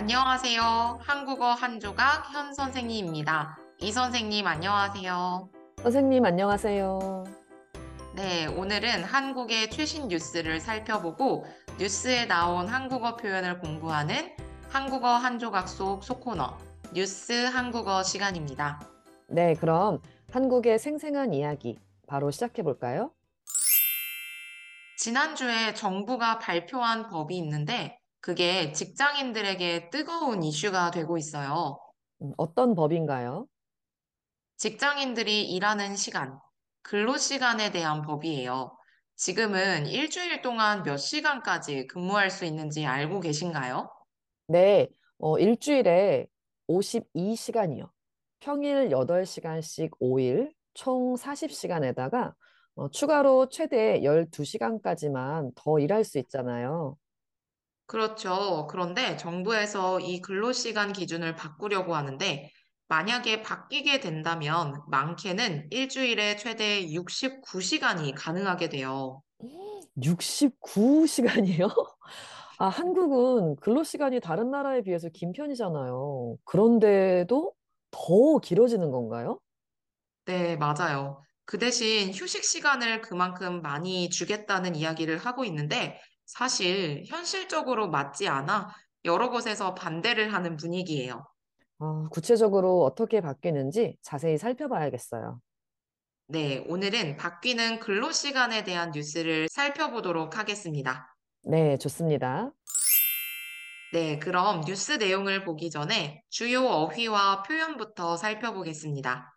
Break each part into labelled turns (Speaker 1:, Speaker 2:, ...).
Speaker 1: 안녕하세요. 한국어 한 조각 현 선생님입니다. 이 선생님 안녕하세요.
Speaker 2: 선생님, 안녕하세요.
Speaker 1: 네, 오늘은 한국의 최신 뉴스를 살펴보고 뉴스에 나온 한국어 표현을 공부하는 한국어 한 조각 속 소코너 뉴스 한국어 시간입니다.
Speaker 2: 네, 그럼 한국의 생생한 이야기 바로 시작해 볼까요?
Speaker 1: 지난주에 정부가 발표한 법이 있는데 그게 직장인들에게 뜨거운 이슈가 되고 있어요.
Speaker 2: 음, 어떤 법인가요?
Speaker 1: 직장인들이 일하는 시간, 근로 시간에 대한 법이에요. 지금은 일주일 동안 몇 시간까지 근무할 수 있는지 알고 계신가요?
Speaker 2: 네, 어, 일주일에 52시간이요. 평일 8시간씩 5일, 총 40시간에다가 추가로 최대 12시간까지만 더 일할 수 있잖아요.
Speaker 1: 그렇죠. 그런데 정부에서 이 근로시간 기준을 바꾸려고 하는데 만약에 바뀌게 된다면 많게는 일주일에 최대 69시간이 가능하게 돼요.
Speaker 2: 69시간이요? 아, 한국은 근로시간이 다른 나라에 비해서 긴 편이잖아요. 그런데도 더 길어지는 건가요?
Speaker 1: 네, 맞아요. 그 대신 휴식 시간을 그만큼 많이 주겠다는 이야기를 하고 있는데 사실 현실적으로 맞지 않아 여러 곳에서 반대를 하는 분위기예요.
Speaker 2: 아, 구체적으로 어떻게 바뀌는지 자세히 살펴봐야겠어요.
Speaker 1: 네, 오늘은 바뀌는 근로시간에 대한 뉴스를 살펴보도록 하겠습니다.
Speaker 2: 네, 좋습니다.
Speaker 1: 네, 그럼 뉴스 내용을 보기 전에 주요 어휘와 표현부터 살펴보겠습니다.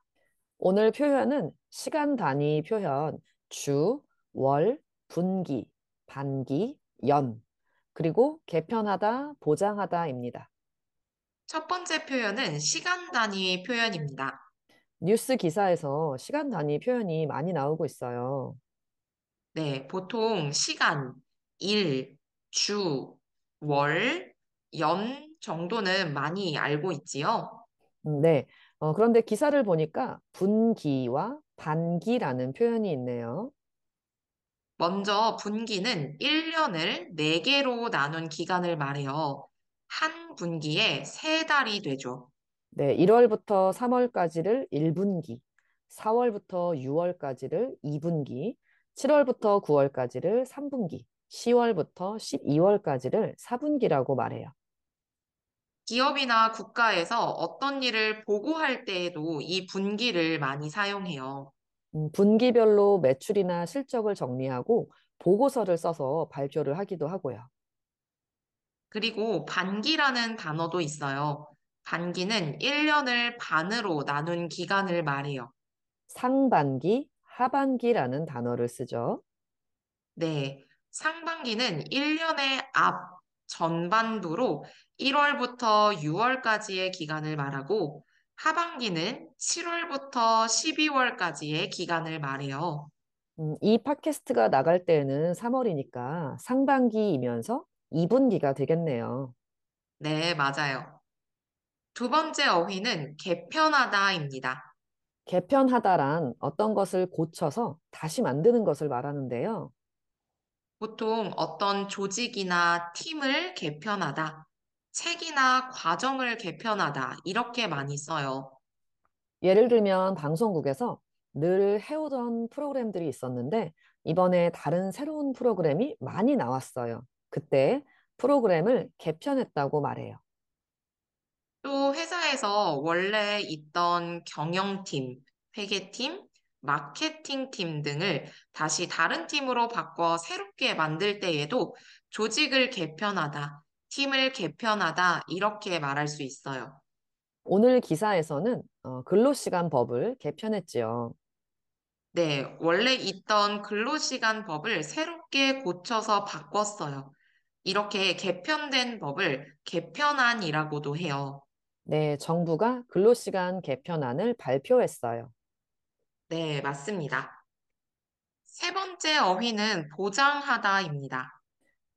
Speaker 2: 오늘 표현은 시간 단위 표현, 주, 월, 분기, 반기, 연, 그리고 개편하다, 보장하다입니다.
Speaker 1: 첫 번째 표현은 시간 단위 표현입니다.
Speaker 2: 뉴스 기사에서 시간 단위 표현이 많이 나오고 있어요.
Speaker 1: 네, 보통 시간, 일, 주, 월, 연 정도는 많이 알고 있지요.
Speaker 2: 음, 네. 어, 그런데 기사를 보니까 분기와 반기라는 표현이 있네요.
Speaker 1: 먼저 분기는 1년을 4개로 나눈 기간을 말해요. 한 분기에 3달이 되죠.
Speaker 2: 네, 1월부터 3월까지를 1분기, 4월부터 6월까지를 2분기, 7월부터 9월까지를 3분기, 10월부터 12월까지를 4분기라고 말해요.
Speaker 1: 기업이나 국가에서 어떤 일을 보고할 때에도 이 분기를 많이 사용해요.
Speaker 2: 음, 분기별로 매출이나 실적을 정리하고 보고서를 써서 발표를 하기도 하고요.
Speaker 1: 그리고 반기라는 단어도 있어요. 반기는 1년을 반으로 나눈 기간을 말해요.
Speaker 2: 상반기, 하반기라는 단어를 쓰죠.
Speaker 1: 네. 상반기는 1년의 앞, 전반부로 1월부터 6월까지의 기간을 말하고, 하반기는 7월부터 12월까지의 기간을 말해요.
Speaker 2: 음, 이 팟캐스트가 나갈 때는 3월이니까 상반기이면서 2분기가 되겠네요.
Speaker 1: 네, 맞아요. 두 번째 어휘는 개편하다입니다.
Speaker 2: 개편하다란 어떤 것을 고쳐서 다시 만드는 것을 말하는데요.
Speaker 1: 보통 어떤 조직이나 팀을 개편하다, 책이나 과정을 개편하다, 이렇게 많이 써요.
Speaker 2: 예를 들면 방송국에서 늘 해오던 프로그램들이 있었는데 이번에 다른 새로운 프로그램이 많이 나왔어요. 그때 프로그램을 개편했다고 말해요.
Speaker 1: 또 회사에서 원래 있던 경영팀, 회계팀, 마케팅팀 등을 다시 다른 팀으로 바꿔 새롭게 만들 때에도 조직을 개편하다, 팀을 개편하다, 이렇게 말할 수 있어요.
Speaker 2: 오늘 기사에서는 어, 근로시간 법을 개편했지요.
Speaker 1: 네, 원래 있던 근로시간 법을 새롭게 고쳐서 바꿨어요. 이렇게 개편된 법을 개편안이라고도 해요.
Speaker 2: 네, 정부가 근로시간 개편안을 발표했어요.
Speaker 1: 네, 맞습니다. 세 번째 어휘는 보장하다입니다.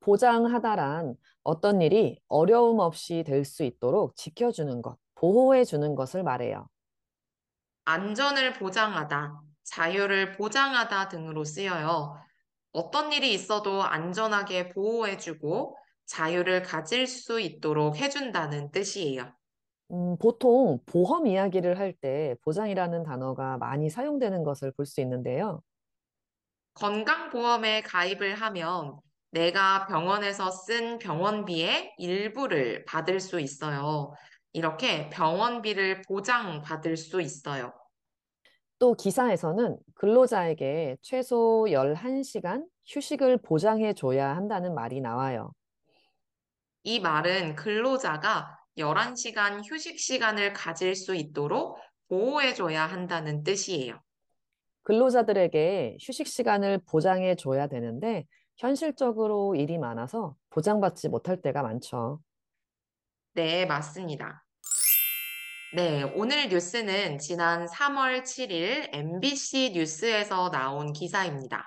Speaker 2: 보장하다란 어떤 일이 어려움 없이 될 수 있도록 지켜주는 것, 보호해 주는 것을 말해요.
Speaker 1: 안전을 보장하다, 자유를 보장하다 등으로 쓰여요. 어떤 일이 있어도 안전하게 보호해주고 자유를 가질 수 있도록 해준다는 뜻이에요.
Speaker 2: 음, 보통 보험 이야기를 할 때 보장이라는 단어가 많이 사용되는 것을 볼 수 있는데요.
Speaker 1: 건강보험에 가입을 하면 내가 병원에서 쓴 병원비의 일부를 받을 수 있어요. 이렇게 병원비를 보장받을 수 있어요.
Speaker 2: 또 기사에서는 근로자에게 최소 11시간 휴식을 보장해 줘야 한다는 말이 나와요.
Speaker 1: 이 말은 근로자가 11시간 휴식 시간을 가질 수 있도록 보호해 줘야 한다는 뜻이에요.
Speaker 2: 근로자들에게 휴식 시간을 보장해 줘야 되는데 현실적으로 일이 많아서 보장받지 못할 때가 많죠.
Speaker 1: 네, 맞습니다. 네, 오늘 뉴스는 지난 3월 7일 MBC 뉴스에서 나온 기사입니다.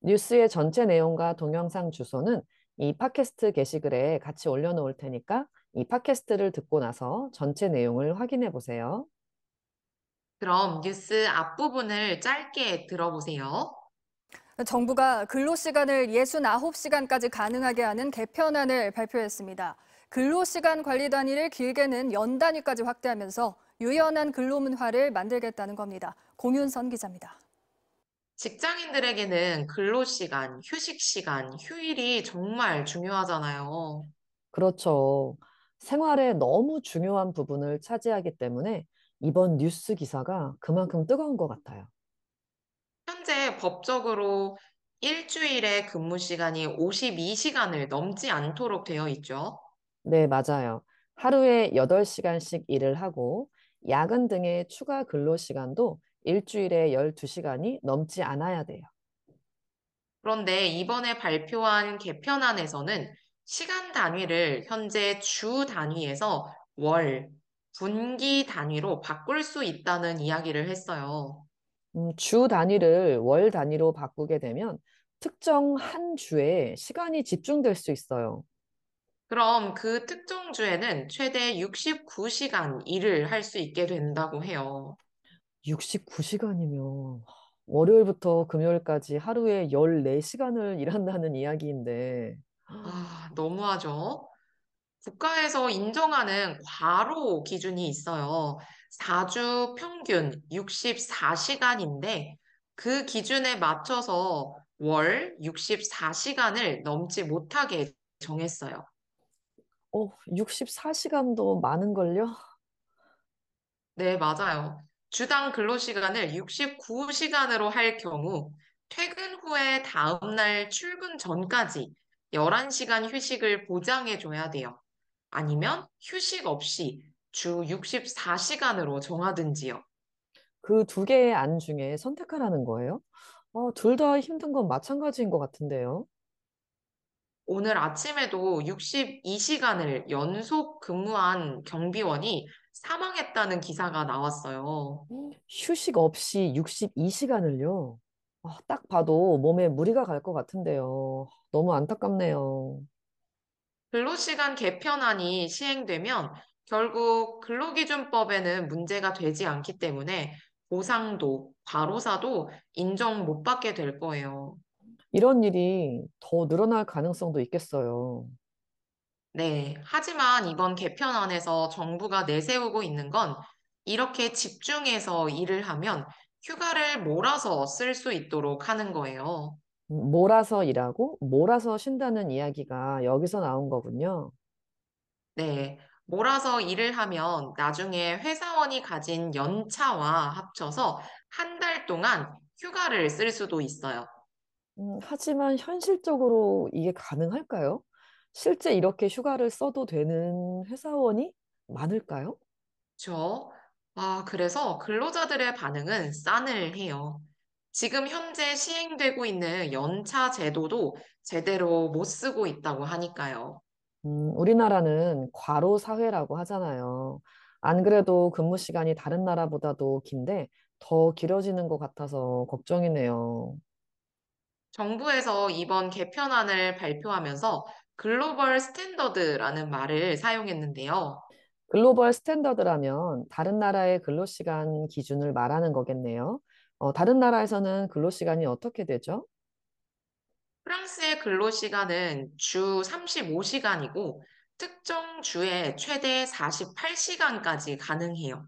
Speaker 2: 뉴스의 전체 내용과 동영상 주소는 이 팟캐스트 게시글에 같이 올려놓을 테니까 이 팟캐스트를 듣고 나서 전체 내용을 확인해 보세요.
Speaker 1: 그럼 뉴스 앞부분을 짧게 들어보세요.
Speaker 3: 정부가 근로시간을 69시간까지 가능하게 하는 개편안을 발표했습니다. 근로시간 관리 단위를 길게는 연 단위까지 확대하면서 유연한 근로문화를 만들겠다는 겁니다. 공윤선 기자입니다.
Speaker 1: 직장인들에게는 근로시간, 휴식시간, 휴일이 정말 중요하잖아요.
Speaker 2: 그렇죠. 생활에 너무 중요한 부분을 차지하기 때문에 이번 뉴스 기사가 그만큼 뜨거운 것 같아요.
Speaker 1: 현재 법적으로 일주일에 근무 시간이 52시간을 넘지 않도록 되어 있죠.
Speaker 2: 네, 맞아요. 하루에 8시간씩 일을 하고 야근 등의 추가 근로 시간도 일주일에 12시간이 넘지 않아야 돼요.
Speaker 1: 그런데 이번에 발표한 개편안에서는 시간 단위를 현재 주 단위에서 월, 분기 단위로 바꿀 수 있다는 이야기를 했어요.
Speaker 2: 음, 주 단위를 월 단위로 바꾸게 되면 특정 한 주에 시간이 집중될 수 있어요.
Speaker 1: 그럼 그 특정 주에는 최대 69시간 일을 할 수 있게 된다고 해요.
Speaker 2: 69시간이면 월요일부터 금요일까지 하루에 14시간을 일한다는 이야기인데,
Speaker 1: 아, 너무하죠? 국가에서 인정하는 과로 기준이 있어요. 4주 평균 64시간인데 그 기준에 맞춰서 월 64시간을 넘지 못하게 정했어요.
Speaker 2: 어, 64시간도 많은걸요?
Speaker 1: 네, 맞아요. 주당 근로시간을 69시간으로 할 경우 퇴근 후에 다음날 출근 전까지 11시간 휴식을 보장해 줘야 돼요. 아니면 휴식 없이 주 64시간으로 정하든지요.
Speaker 2: 그 두 개의 안 중에 선택하라는 거예요? 어, 둘 다 힘든 건 마찬가지인 것 같은데요.
Speaker 1: 오늘 아침에도 62시간을 연속 근무한 경비원이 사망했다는 기사가 나왔어요.
Speaker 2: 휴식 없이 62시간을요? 딱 봐도 몸에 무리가 갈 것 같은데요. 너무 안타깝네요.
Speaker 1: 근로시간 개편안이 시행되면 결국 근로기준법에는 문제가 되지 않기 때문에 보상도, 과로사도 인정 못 받게 될 거예요.
Speaker 2: 이런 일이 더 늘어날 가능성도 있겠어요.
Speaker 1: 네. 하지만 이번 개편안에서 정부가 내세우고 있는 건 이렇게 집중해서 일을 하면 휴가를 몰아서 쓸 수 있도록 하는 거예요.
Speaker 2: 음, 몰아서 일하고 몰아서 쉰다는 이야기가 여기서 나온 거군요.
Speaker 1: 네. 몰아서 일을 하면 나중에 회사원이 가진 연차와 합쳐서 한 달 동안 휴가를 쓸 수도 있어요.
Speaker 2: 음, 하지만 현실적으로 이게 가능할까요? 실제 이렇게 휴가를 써도 되는 회사원이 많을까요?
Speaker 1: 저, 아, 그래서 근로자들의 반응은 싸늘해요. 지금 현재 시행되고 있는 연차 제도도 제대로 못 쓰고 있다고 하니까요.
Speaker 2: 음, 우리나라는 과로 사회라고 하잖아요. 안 그래도 근무 시간이 다른 나라보다도 긴데 더 길어지는 것 같아서 걱정이네요.
Speaker 1: 정부에서 이번 개편안을 발표하면서 글로벌 스탠더드라는 말을 사용했는데요.
Speaker 2: 글로벌 스탠더드라면 다른 나라의 근로시간 기준을 말하는 거겠네요. 어, 다른 나라에서는 근로시간이 어떻게 되죠?
Speaker 1: 프랑스의 근로시간은 주 35시간이고 특정 주에 최대 48시간까지 가능해요.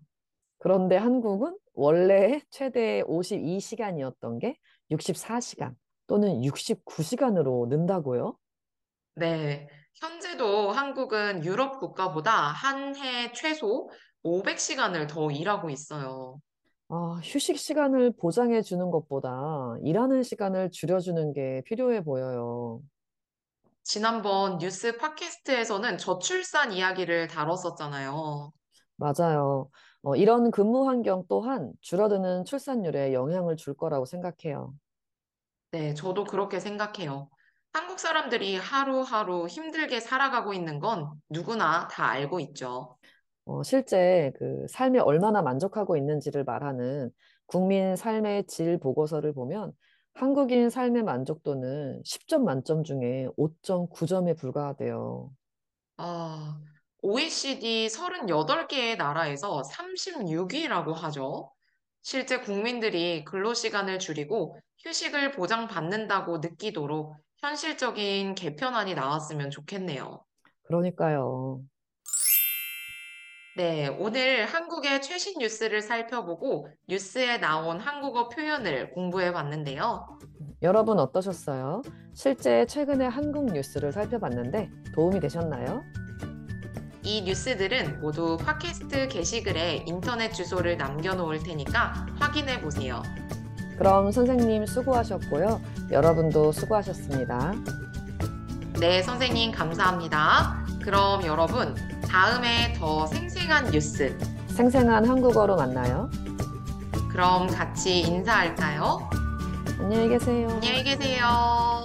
Speaker 2: 그런데 한국은 원래 최대 52시간이었던 게 64시간 또는 69시간으로 는다고요?
Speaker 1: 네, 현재도 한국은 유럽 국가보다 한 해 최소 500시간을 더 일하고 있어요.
Speaker 2: 아, 휴식 시간을 보장해 주는 것보다 일하는 시간을 줄여주는 게 필요해 보여요.
Speaker 1: 지난번 뉴스 팟캐스트에서는 저출산 이야기를 다뤘었잖아요.
Speaker 2: 맞아요. 어, 이런 근무 환경 또한 줄어드는 출산율에 영향을 줄 거라고 생각해요.
Speaker 1: 네, 저도 그렇게 생각해요. 한국 사람들이 하루하루 힘들게 살아가고 있는 건 누구나 다 알고 있죠.
Speaker 2: 어, 실제 그 삶에 얼마나 만족하고 있는지를 말하는 국민 삶의 질 보고서를 보면 한국인 삶의 만족도는 10점 만점 중에 5.9점에 불과하대요.
Speaker 1: 아, OECD 38개의 나라에서 36위라고 하죠. 실제 국민들이 근로시간을 줄이고 휴식을 보장받는다고 느끼도록 현실적인 개편안이 나왔으면 좋겠네요.
Speaker 2: 그러니까요.
Speaker 1: 네, 오늘 한국의 최신 뉴스를 살펴보고 뉴스에 나온 한국어 표현을 공부해 봤는데요.
Speaker 2: 여러분 어떠셨어요? 실제 최근에 한국 뉴스를 살펴봤는데 도움이 되셨나요?
Speaker 1: 이 뉴스들은 모두 팟캐스트 게시글에 인터넷 주소를 남겨놓을 테니까 확인해 보세요.
Speaker 2: 그럼 선생님 수고하셨고요. 여러분도 수고하셨습니다.
Speaker 1: 네, 선생님 감사합니다. 그럼 여러분, 다음에 더 생생한 뉴스,
Speaker 2: 생생한 한국어로 만나요.
Speaker 1: 그럼 같이 인사할까요?
Speaker 2: 안녕히 계세요.
Speaker 1: 안녕히 계세요.